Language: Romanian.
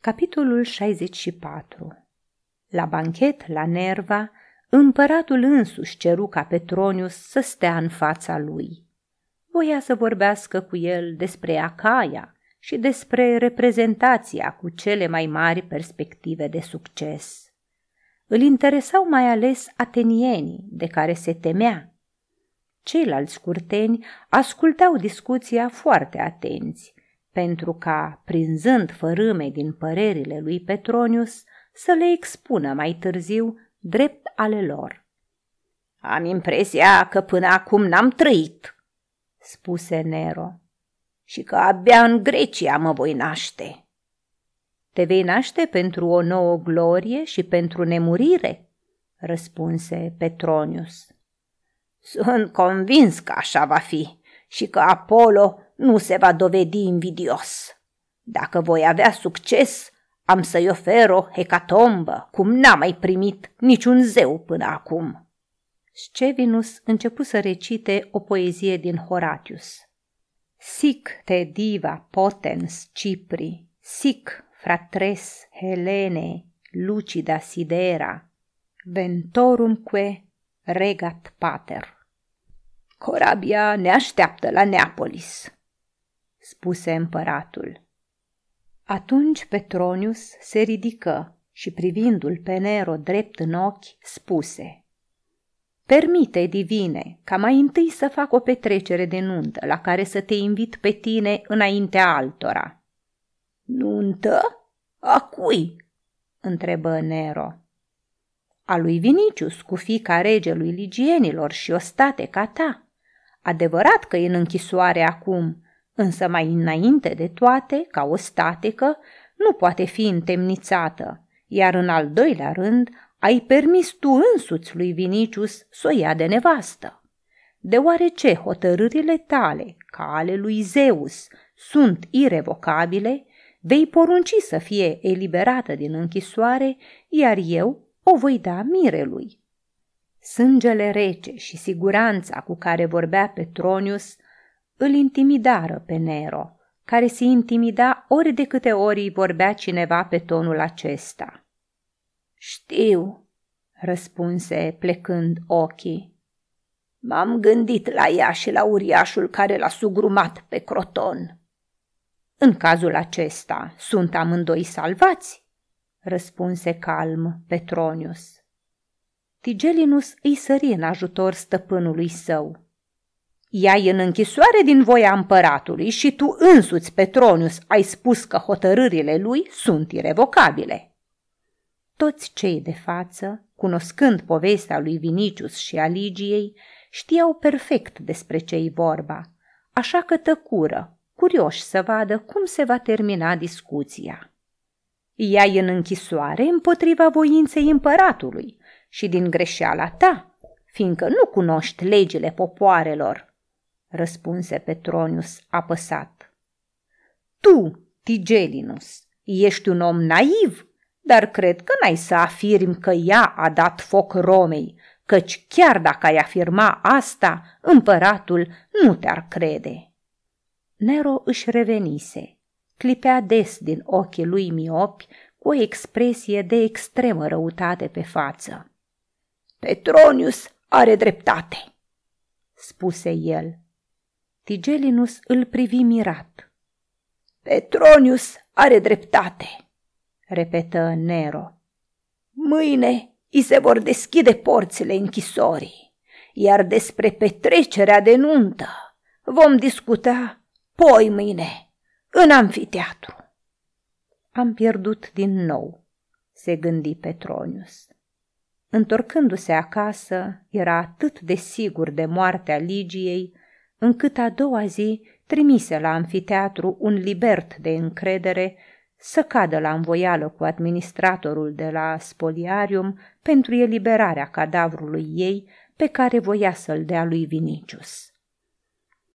Capitolul 64 La banchet la Nerva, împăratul însuși ceru ca Petronius să stea în fața lui. Voia să vorbească cu el despre Acaia și despre reprezentația cu cele mai mari perspective de succes. Îl interesau mai ales atenienii, de care se temea. Ceilalți curteni ascultau discuția foarte atenți, pentru ca, prinzând fărâme din părerile lui Petronius, să le expună mai târziu drept ale lor. Am impresia că până acum n-am trăit, spuse Nero, și că abia în Grecia mă voi naște. Te vei naște pentru o nouă glorie și pentru nemurire? răspunse Petronius. Sunt convins că așa va fi și că Apollo nu se va dovedi invidios. Dacă voi avea succes, am să-i ofer o hecatombă, cum n-a mai primit niciun zeu până acum. Scevinus începu să recite o poezie din Horatius. Sic te diva potens Cipri, sic fratres Helene, lucida sidera, ventorumque regat pater. Corabia ne așteaptă la Neapolis, spuse împăratul. Atunci Petronius se ridică și privindu-l pe Nero drept în ochi, spuse Permite, divine, ca mai întâi să fac o petrecere de nuntă la care să te invit pe tine înaintea altora. Nuntă? A cui? întrebă Nero. A lui Vinicius, cu fica regelui ligienilor și o state ca ta. Adevărat că e în închisoare acum, însă mai înainte de toate, ca o statecă, nu poate fi întemnițată, iar în al doilea rând ai permis tu însuți lui Vinicius să o ia de nevastă. Deoarece hotărârile tale, ca ale lui Zeus, sunt irevocabile, vei porunci să fie eliberată din închisoare, iar eu o voi da mirelui. Sângele rece și siguranța cu care vorbea Petronius îl intimidară pe Nero, care se intimida ori de câte ori îi vorbea cineva pe tonul acesta. Știu, răspunse plecând ochii. M-am gândit la ea și la uriașul care l-a sugrumat pe Croton. În cazul acesta sunt amândoi salvați, răspunse calm Petronius. Tigelinus îi sări în ajutor stăpânului său. Ea e în închisoare din voia împăratului și tu însuți, Petronius, ai spus că hotărârile lui sunt irevocabile. Toți cei de față, cunoscând povestea lui Vinicius și a Ligiei, știau perfect despre ce-i vorba, așa că tăcură, curioși să vadă cum se va termina discuția. Ea e în închisoare împotriva voinței împăratului și din greșeala ta, fiindcă nu cunoști legile popoarelor, răspunse Petronius apăsat. Tu, Tigelinus, ești un om naiv, dar cred că n-ai să afirmi că ea a dat foc Romei, căci chiar dacă ai afirma asta, împăratul nu te-ar crede. Nero își revenise. Clipea des din ochii lui miopi cu o expresie de extremă răutate pe față. Petronius are dreptate, spuse el. Tigelinus îl privi mirat. Petronius are dreptate, repetă Nero. Mâine îi se vor deschide porțile închisorii, iar despre petrecerea de nuntă vom discuta poi mâine în amfiteatru. Am pierdut din nou, se gândi Petronius. Întorcându-se acasă, era atât de sigur de moartea Ligiei, încât a doua zi trimise la anfiteatru un libert de încredere să cadă la învoială cu administratorul de la spoliarium pentru eliberarea cadavrului ei pe care voia să-l dea lui Vinicius.